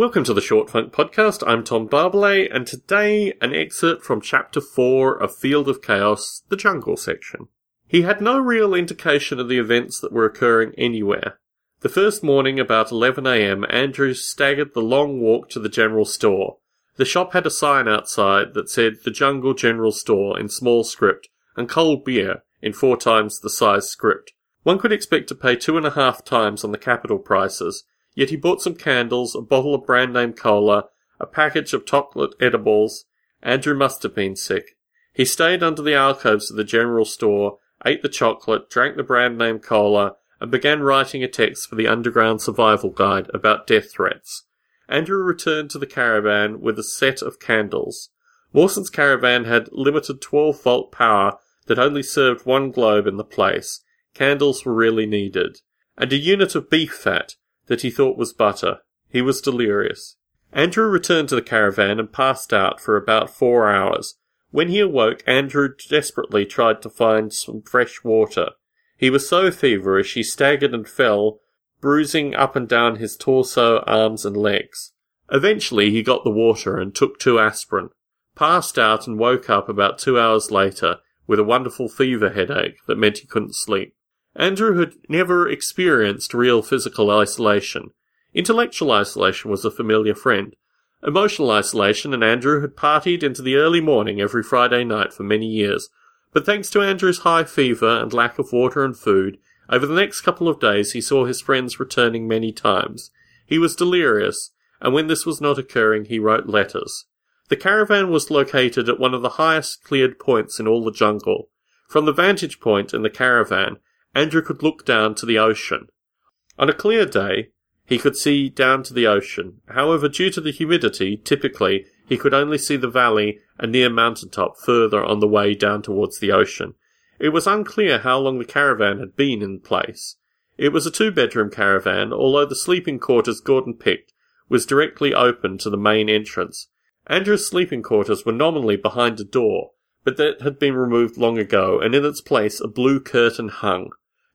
Welcome to the Short Funk Podcast. I'm Tom Barbalet, and today an excerpt from Chapter 4 of Field of Chaos, the Jungle section. He had no real indication of the events that were occurring anywhere. The first morning, about 11am, Andrew staggered the long walk to the general store. The shop had a sign outside that said The Jungle General Store in small script and cold beer in four times the size script. One could expect to pay two and a half times on the capital prices, Yet he bought some candles, a bottle of brand name cola, a package of chocolate edibles. Andrew must have been sick. He stayed under the alcoves of the general store, ate the chocolate, drank the brand name cola, and began writing a text for the Underground Survival Guide about death threats. Andrew returned to the caravan with a set of candles. Mawson's caravan had limited 12 volt power that only served one globe in the place. Candles were really needed. And a unit of beef fat, that he thought was butter. He was delirious. Andrew returned to the caravan and passed out for about four hours. When he awoke, Andrew desperately tried to find some fresh water. He was so feverish he staggered and fell, bruising up and down his torso, arms, and legs. Eventually he got the water and took two aspirin, passed out and woke up about two hours later with a wonderful fever headache that meant he couldn't sleep. Andrew had never experienced real physical isolation. Intellectual isolation was a familiar friend. Emotional isolation and Andrew had partied into the early morning every Friday night for many years, but thanks to Andrew's high fever and lack of water and food, over the next couple of days he saw his friends returning many times. He was delirious, and when this was not occurring he wrote letters. The caravan was located at one of the highest cleared points in all the jungle. From the vantage point in the caravan, Andrew could look down to the ocean. On a clear day, he could see down to the ocean. However, due to the humidity, typically, he could only see the valley and near mountain top further on the way down towards the ocean. It was unclear how long the caravan had been in place. It was a two bedroom caravan, although the sleeping quarters Gordon picked was directly open to the main entrance. Andrew's sleeping quarters were nominally behind a door, but that had been removed long ago, and in its place a blue curtain hung.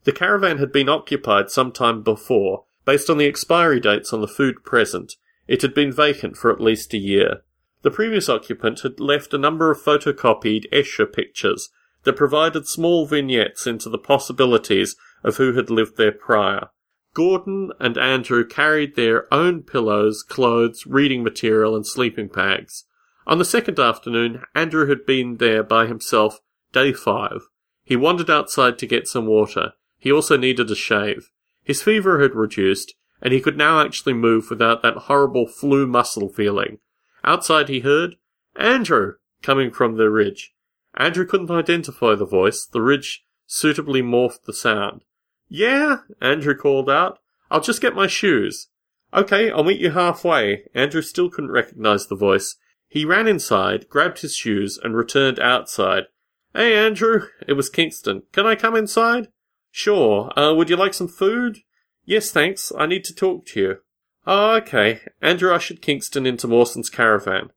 The caravan had been occupied some time before. Based on the expiry dates on the food present, it had been vacant for at least a year. The previous occupant had left a number of photocopied Escher pictures that provided small vignettes into the possibilities of who had lived there prior. Gordon and Andrew carried their own pillows, clothes, reading material, and sleeping bags. On the second afternoon, Andrew had been there by himself, day five. He wandered outside to get some water. He also needed a shave. His fever had reduced, and he could now actually move without that horrible flu muscle feeling. Outside he heard, Andrew! coming from the ridge. Andrew couldn't identify the voice. The ridge suitably morphed the sound. Yeah? Andrew called out. I'll just get my shoes. Okay, I'll meet you halfway. Andrew still couldn't recognize the voice. He ran inside, grabbed his shoes, and returned outside. Hey, Andrew. It was Kingston. Can I come inside? Sure. Uh, would you like some food? Yes, thanks. I need to talk to you. Oh, okay. Andrew ushered Kingston into Mawson's caravan.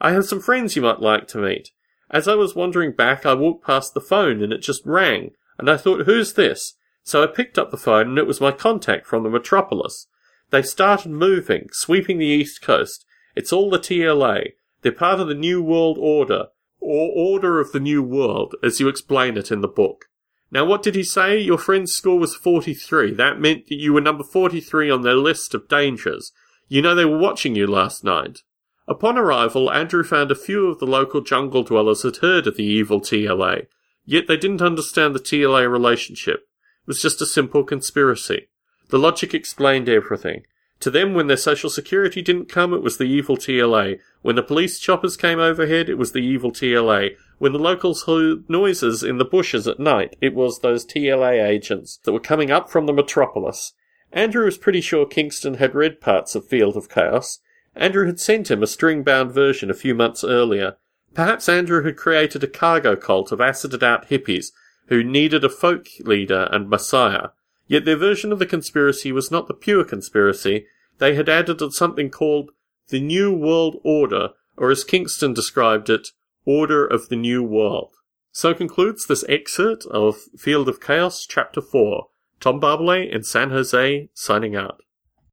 I have some friends you might like to meet. As I was wandering back, I walked past the phone and it just rang, and I thought, who's this? So I picked up the phone and it was my contact from the metropolis. They started moving, sweeping the east coast. It's all the TLA. They're part of the New World Order, or Order of the New World, as you explain it in the book. Now, what did he say? Your friend's score was 43. That meant that you were number 43 on their list of dangers. You know they were watching you last night. Upon arrival, Andrew found a few of the local jungle dwellers had heard of the evil TLA, yet they didn't understand the TLA relationship. It was just a simple conspiracy. The logic explained everything. To them, when their social security didn't come, it was the evil TLA. When the police choppers came overhead, it was the evil TLA. When the locals heard noises in the bushes at night, it was those TLA agents that were coming up from the metropolis. Andrew was pretty sure Kingston had read parts of Field of Chaos. Andrew had sent him a string bound version a few months earlier. Perhaps Andrew had created a cargo cult of acided out hippies who needed a folk leader and messiah. Yet their version of the conspiracy was not the pure conspiracy. They had added something called the New World Order, or as Kingston described it, Order of the New World. So concludes this excerpt of Field of Chaos, Chapter 4. Tom Barbalet in San Jose, signing out.